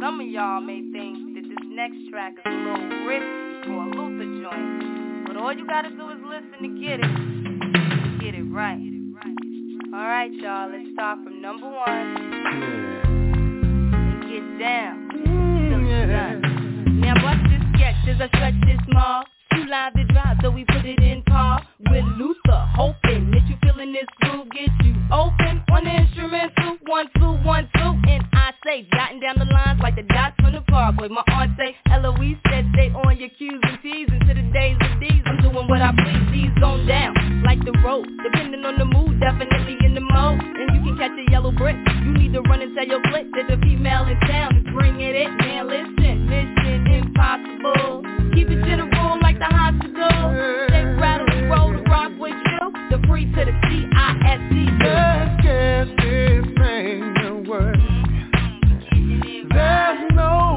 Some of y'all may think that this next track is a little risky for a Luther joint, but all you gotta do is listen to get it, get it right. All right, y'all, let's start from number one and get down. Mm-hmm. Now watch this sketch as I stretch this small. Two live it dry, so we put it in par with Luther, hoping that you feeling this groove, get you open on the instrumental. One, two, one, two safe, jotting down the lines like the dots from the parkway. My aunt say, Eloise said stay on your Q's and T's Into the days of these. I'm doing what I please, these gone down like the road. Depending on the mood, definitely in the mode. And you can catch a yellow brick. You need to run and tell your clique that the female in town is bringing it. Man, listen, mission impossible. Keep it general like the hospital. They rattle and roll to rock with you. The free to the C-I-S-E. There's no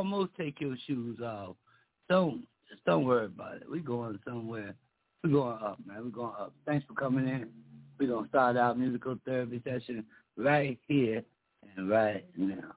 almost take your shoes off. Don't just don't worry about it. We're going somewhere. We're going up, man. We're going up. Thanks for coming in. We're gonna start our musical therapy session right here and right now.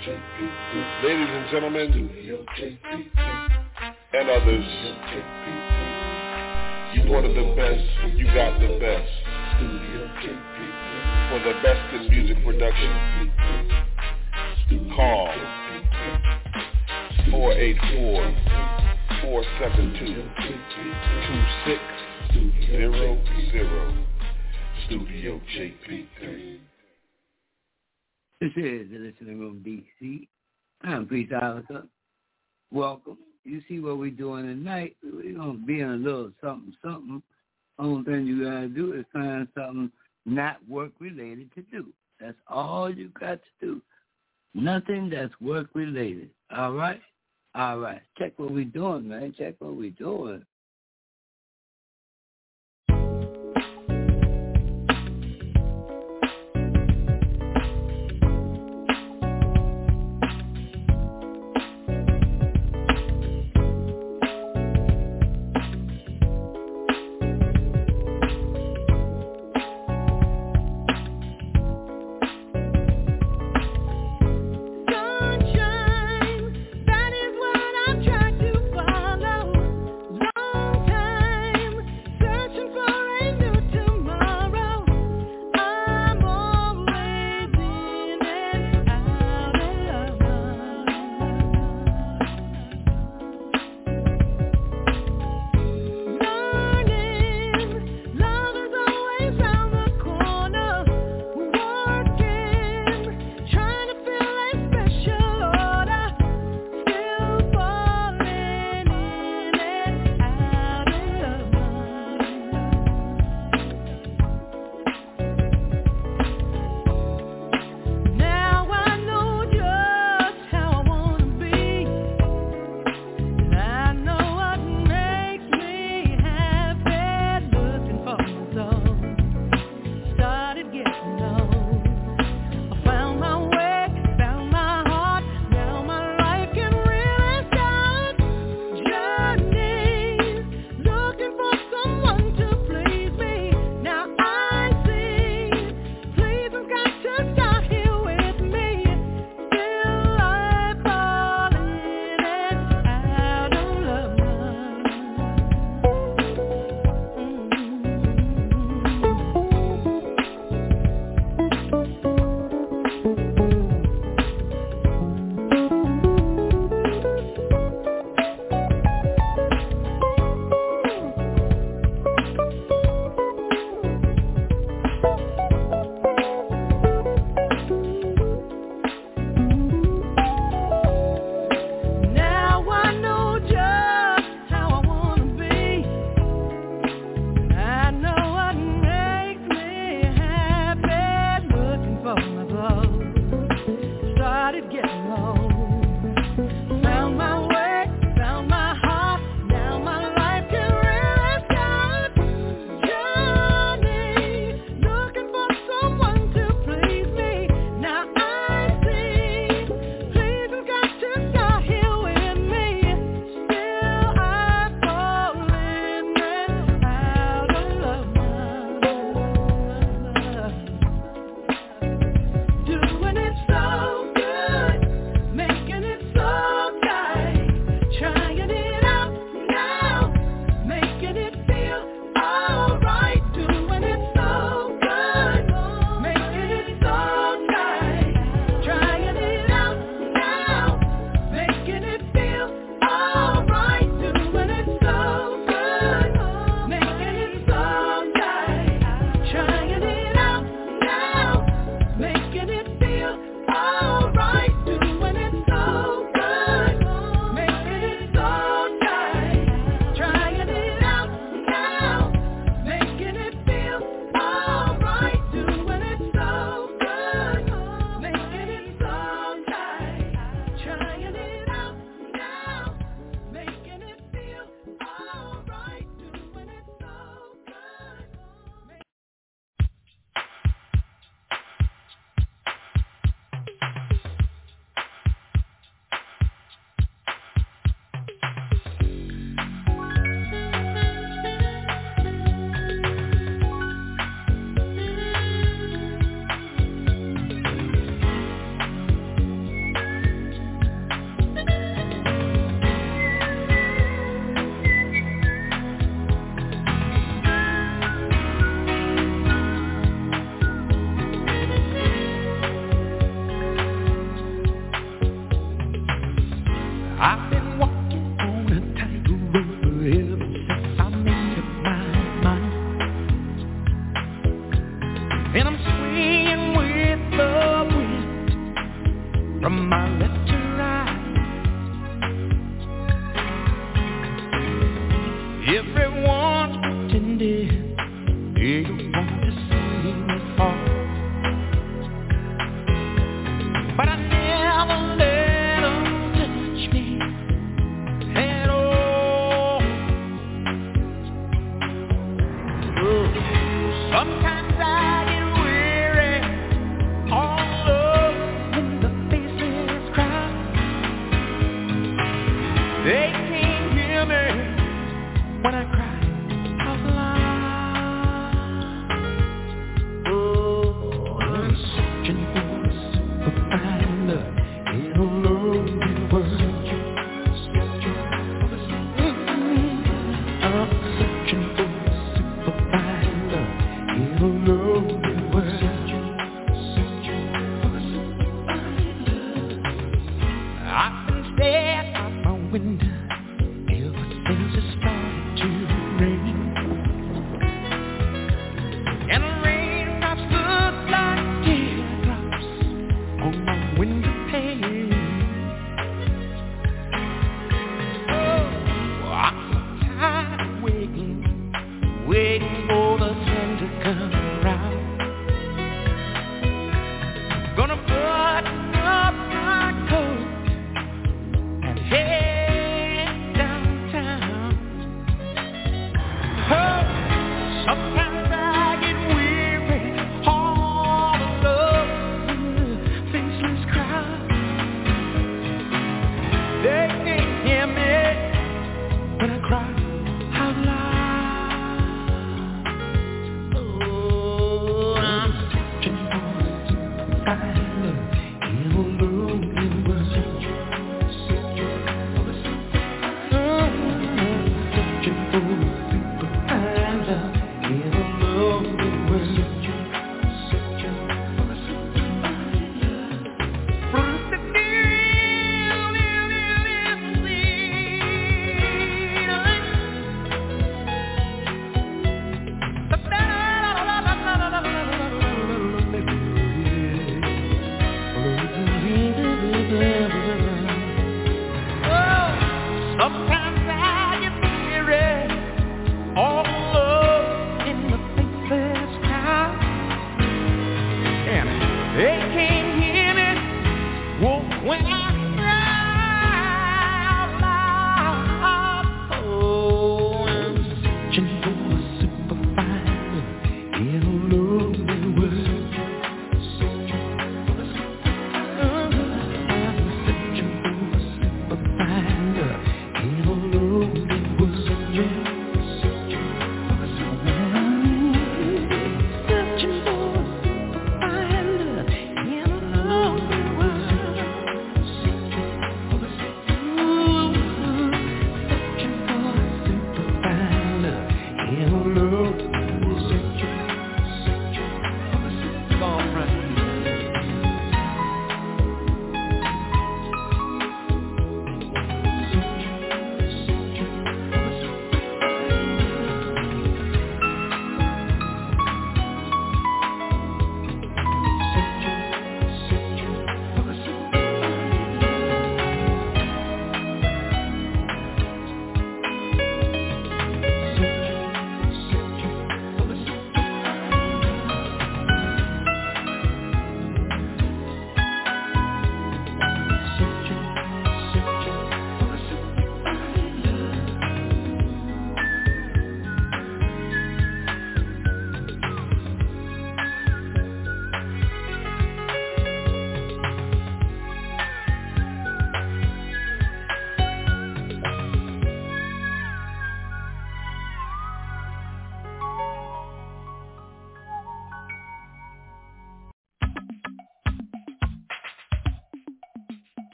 Ladies and gentlemen, and others, you wanted the best, you got the best. Studio. For the best in music production, call 484-472-2600. Studio JP3. This is the Listening Room DC. I'm Priest Oliver. Welcome. You see what we're doing tonight. We're going to be in a little something, something. Only thing you got to do is find something not work related to do. That's all you got to do. Nothing that's work related. All right? All right. Check what we're doing, man. Check what we're doing.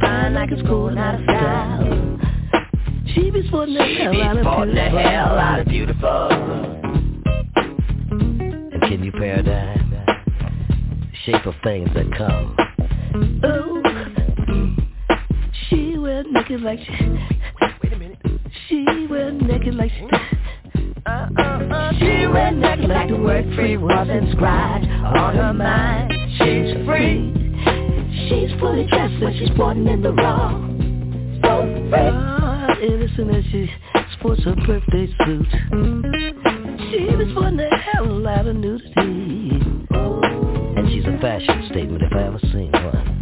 fine like it's cool, not a style. She be sporting the hell out of beautiful. the hell out of beautiful. And can you paradigm? Shape of things that come. Oh, she will naked like she. She will naked like she. Uh, uh, uh, she went naked like the word free wasn't inscribed on her mind. She's free. She's fully dressed, but she's born in the raw. So free. Innocent as she sports her birthday suit. She was born the hell out of nudity. And she's a fashion statement if I ever seen one.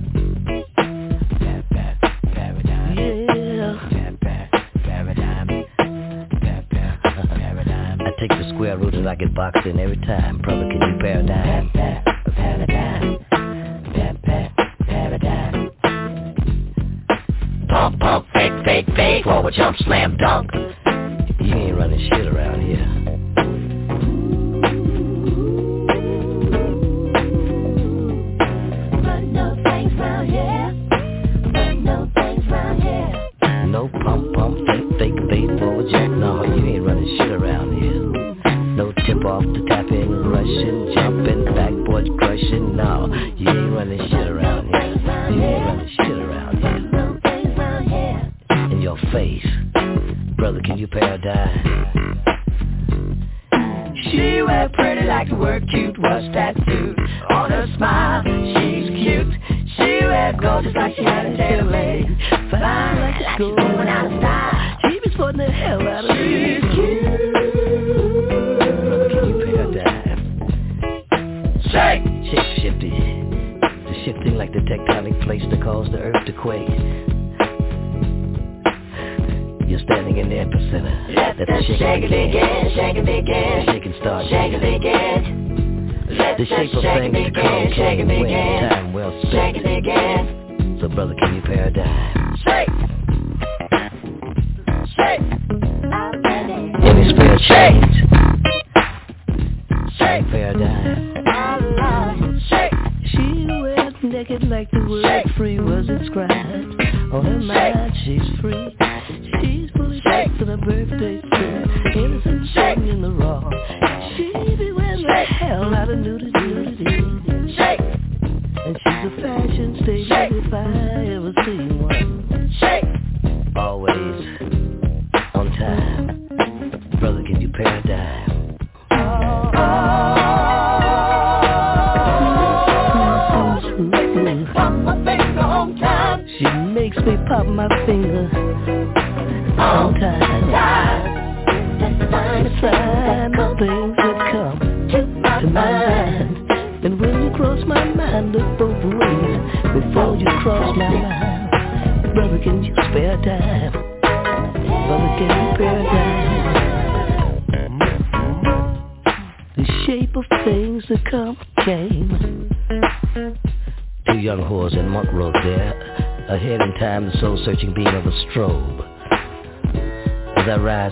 take the square root and I get boxed in every time. Probably can you paradigm? power jump slam dunk. You ain't running shit around here.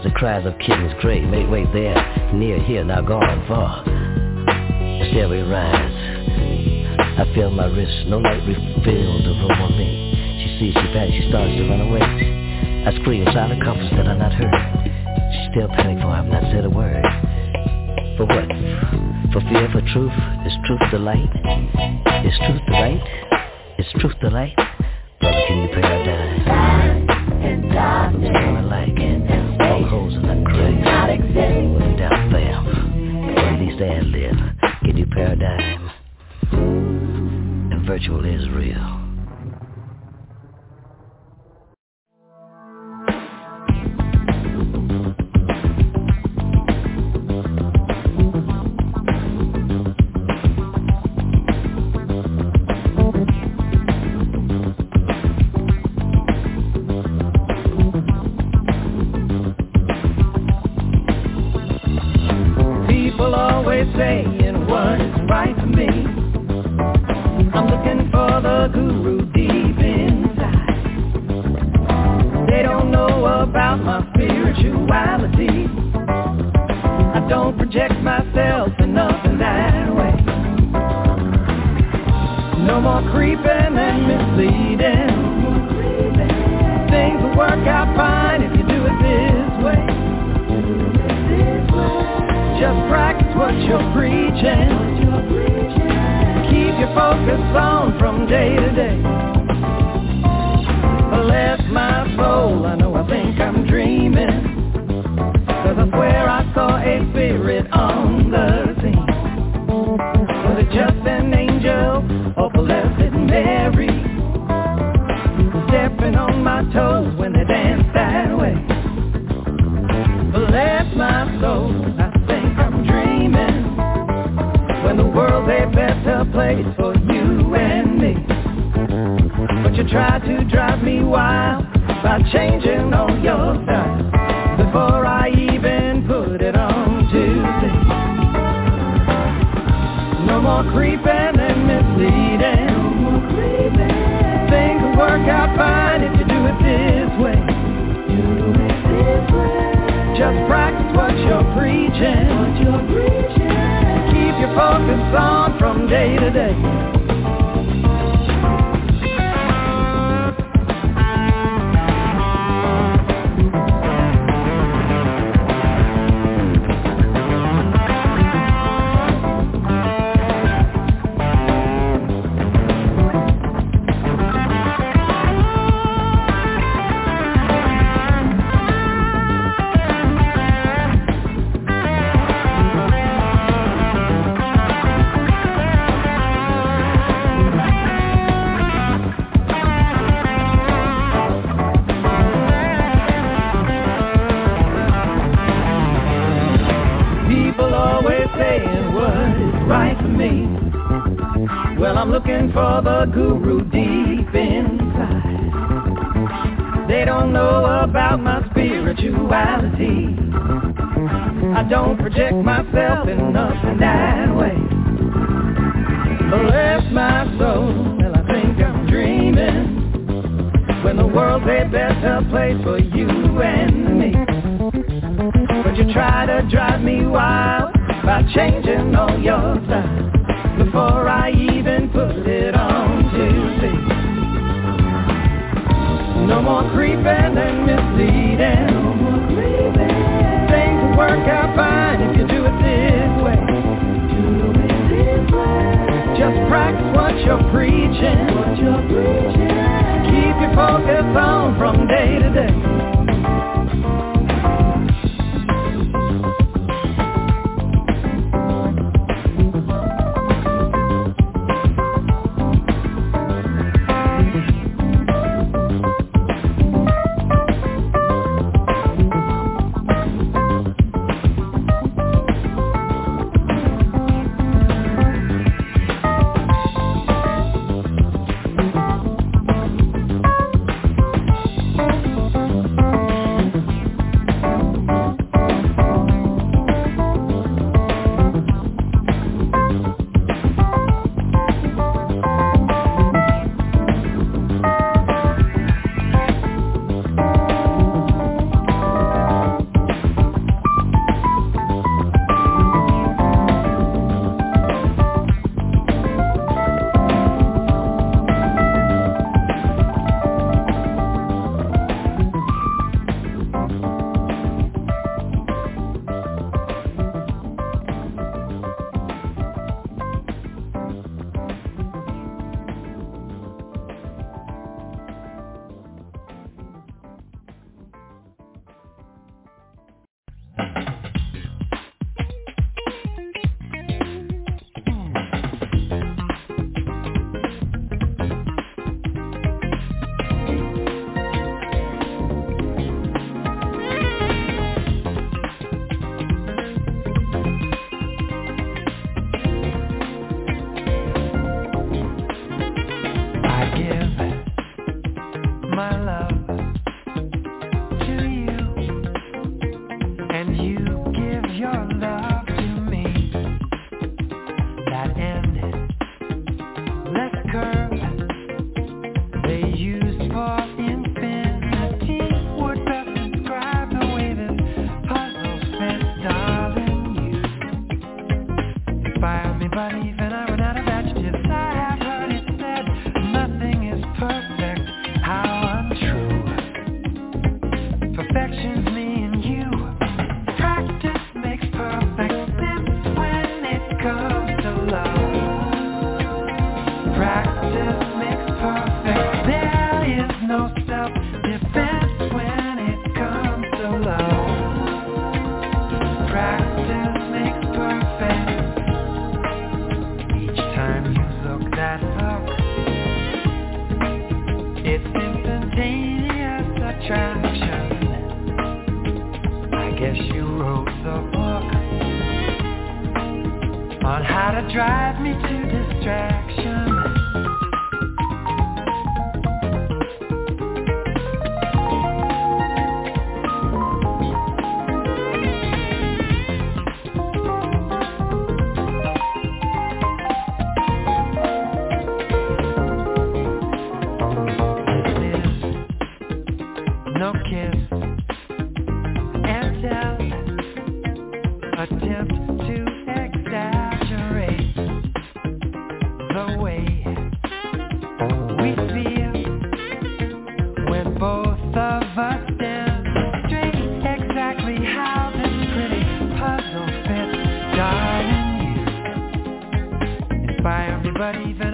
the cries of kittens great, make way there, near here, now gone far. Stairway rise. I feel my wrist, no light revealed the room me. She sees she panics, she starts to run away. I scream out of comforts that are not heard. She still panic for I've not said a word. For what? For fear, for truth? Is truth the light? Is truth the light? Is truth the light? Brother, can you paradise? Light and darkness all hoes in. Without fam, at least ad lib. Give you paradigm, and virtual is real. Kit, your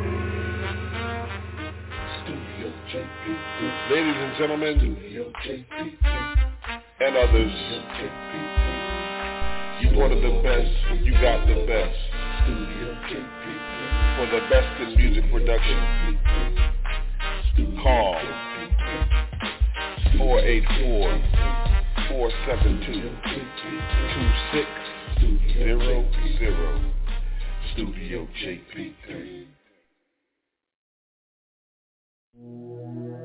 Ladies and gentlemen, and others, you wanted the best, you got the best. For the best in music production, call 484-472-2600. Studio JP3. Thank you.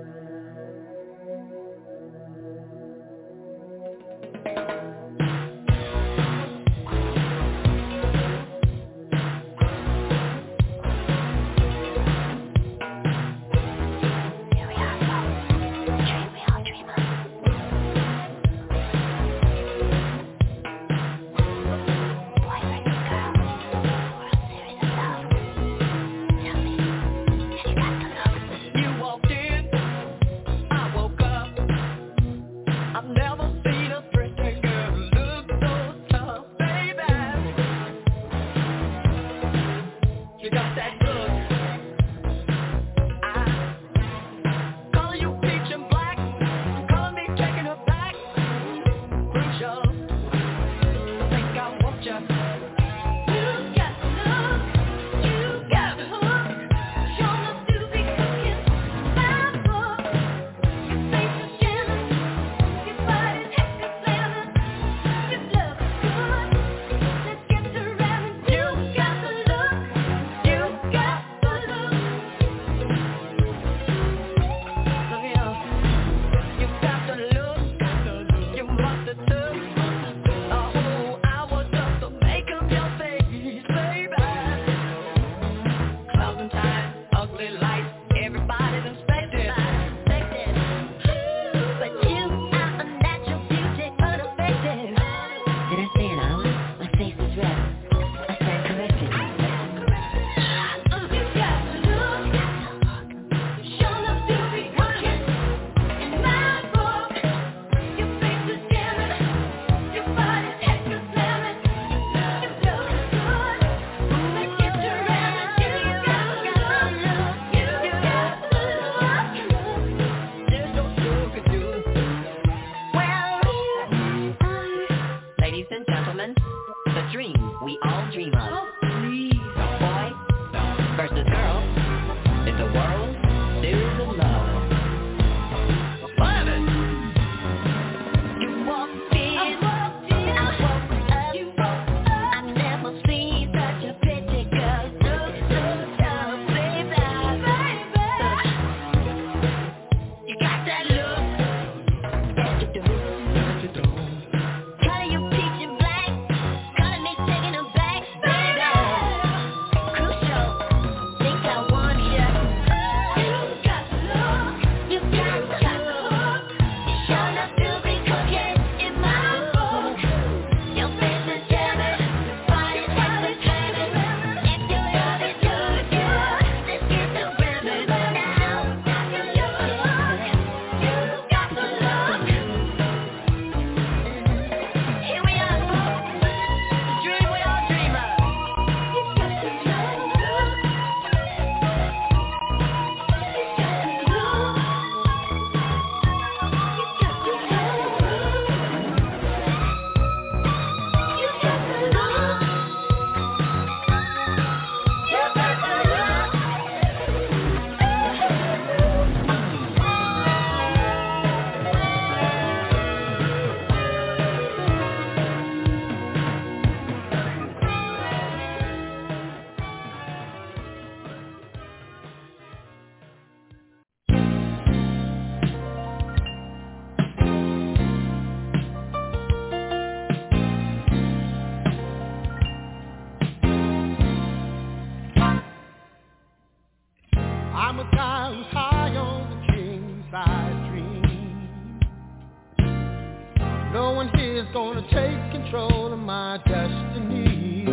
my destiny.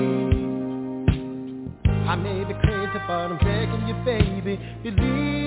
I may be crazy, but I'm begging you, baby, believe.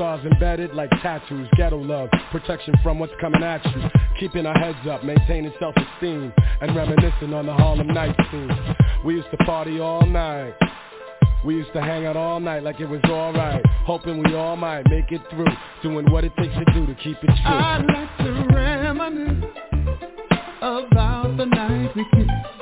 Embedded like tattoos, ghetto love, protection from what's coming at you. Keeping our heads up, maintaining self-esteem, and reminiscing on the Harlem night scene. We used to party all night. We used to hang out all night like it was alright, hoping we all might make it through, doing what it takes to do to keep it true. I'd like to reminisce about the night we kissed.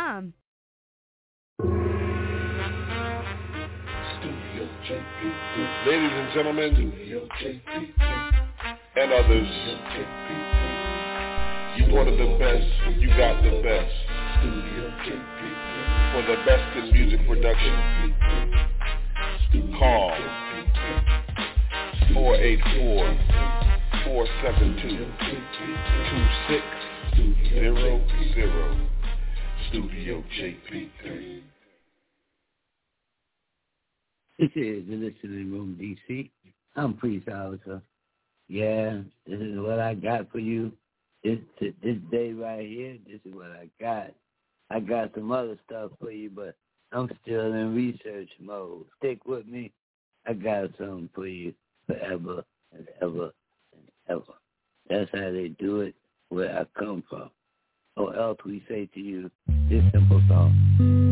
Com. Ladies and gentlemen, and others, you wanted the best, you got the best. For the best in music production, call 484-472-2600. Studio JP3. This is the listening room, DC. I'm Priest Oliver. Yeah, this is what I got for you. This this day right here, this is what I got. I got some other stuff for you, but I'm still in research mode. Stick with me. I got something for you forever and ever and ever. That's how they do it where I come from or else we say to you this simple song.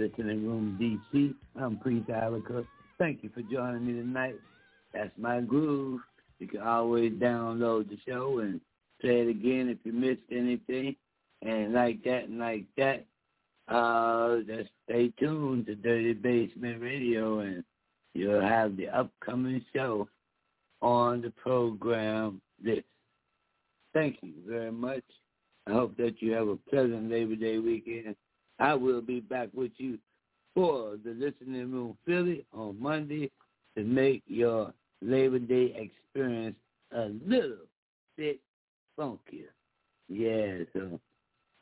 Is the Room DC. I'm Priest Ilika. Thank you for joining me tonight. That's my groove. You can always download the show and play it again if you missed anything. And like that and like that, uh, just stay tuned to Dirty Basement Radio and you'll have the upcoming show on the program list. Thank you very much. I hope that you have a pleasant Labor Day weekend I will be back with you for the Listening Room Philly on Monday to make your Labor Day experience a little bit funkier. Yeah, so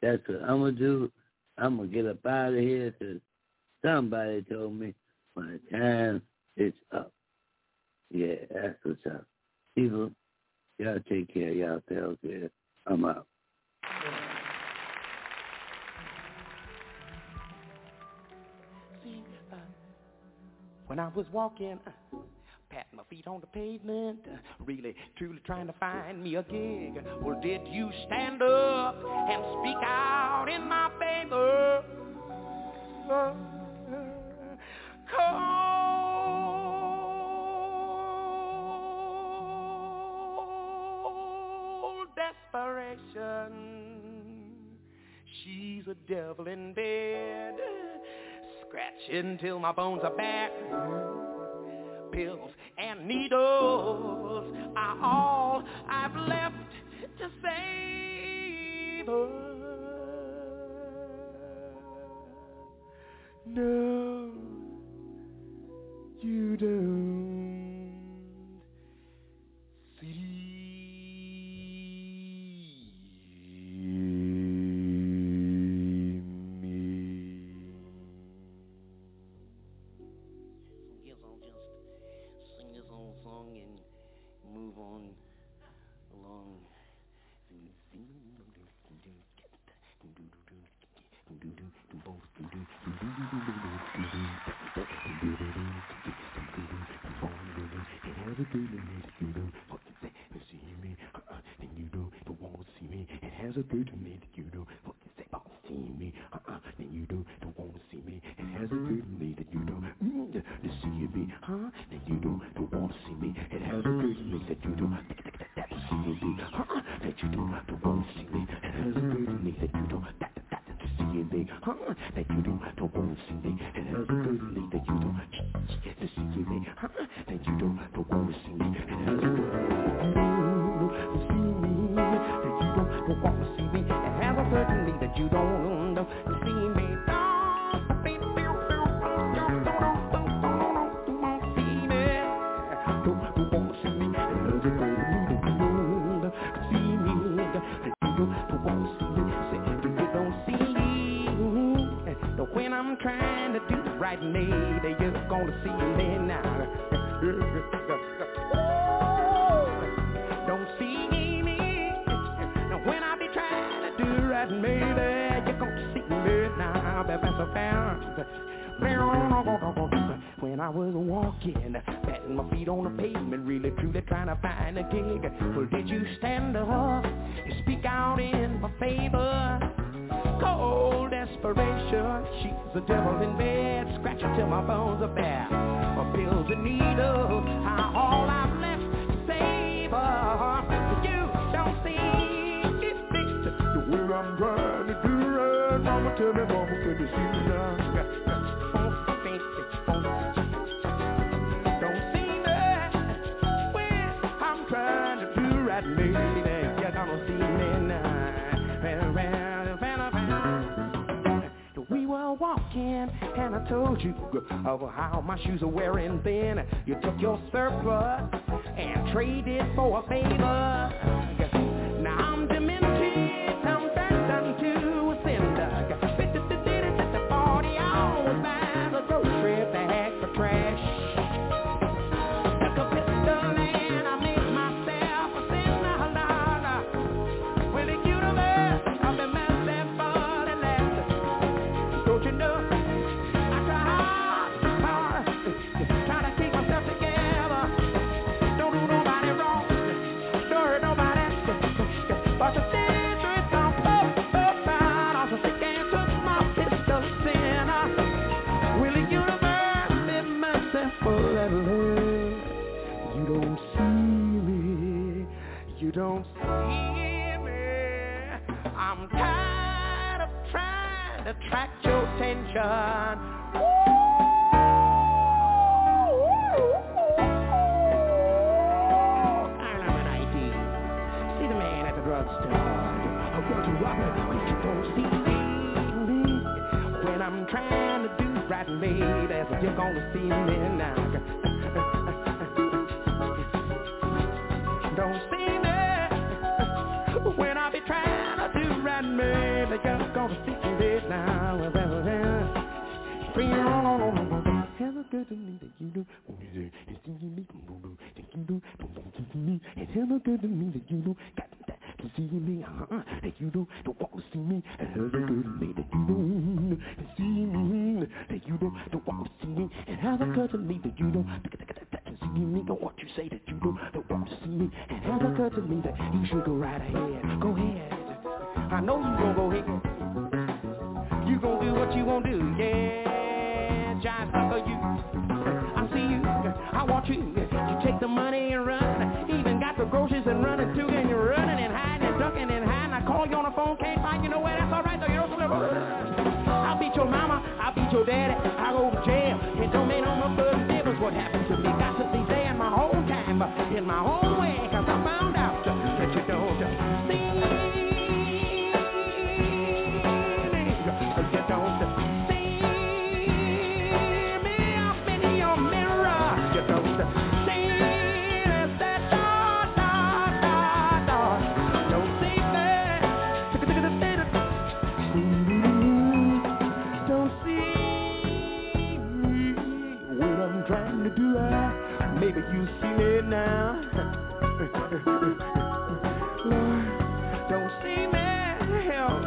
that's what I'm going to do. I'm going to get up out of here because somebody told me my time is up. Yeah, that's what's up. People, y'all take care of yourselves here. I'm out. When I was walking uh, patting my feet on the pavement, really, truly trying to find me a gig. Well, did you stand up and speak out in my favor? Cold desperation. She's a devil in bed, till my bones are back. Pills and needles are all I've left to save her. No, you don't trying to do it. Mama, tell me, mama, can you see me now? Don't see me when I'm trying to do right, lady. You're gonna see me now. We were walking and I told you of how my shoes are wearing thin. You took your surplus and traded for a favor. Don't see me. I'm tired of trying to attract your attention. See me. Oh, when I'm trying to do right, you're gonna see me now. Right, maybe you're gonna see me now. Have a good to me that you do. And see me, that you do. And have a good to me that you do. Got that to see me, uh-uh, that you do. Don't want to see me. And have a good to me that you do. And see me, that you do. Don't want to see me. And have a good to me that you do. To see me, don't want you say that you do, don't want to see me. And it occurred to me that you should go right ahead. What you gon' do, yeah. Giant sucker, you. I see you, I want you. You take the money and run. Even got the groceries and running too, and you're running and hiding and ducking and hiding. I call you on the phone, can't find you nowhere. That's all right though. You know I'll beat your mama, I'll beat your daddy. I'll go to jail. It don't make no difference what happened to me. Got to be there my whole time, in my own way, you see me now. Lord, don't see me help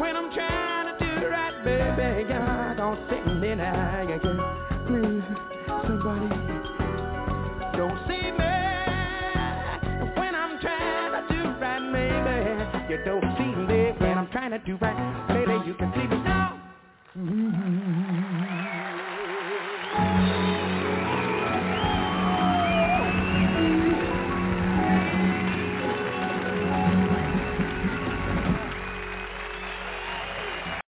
when I'm trying to do right, baby. God, don't see me now. Please, somebody, don't see me when I'm trying to do right, baby. You don't see me when I'm trying to do right, baby. You can see me now. Mm-hmm.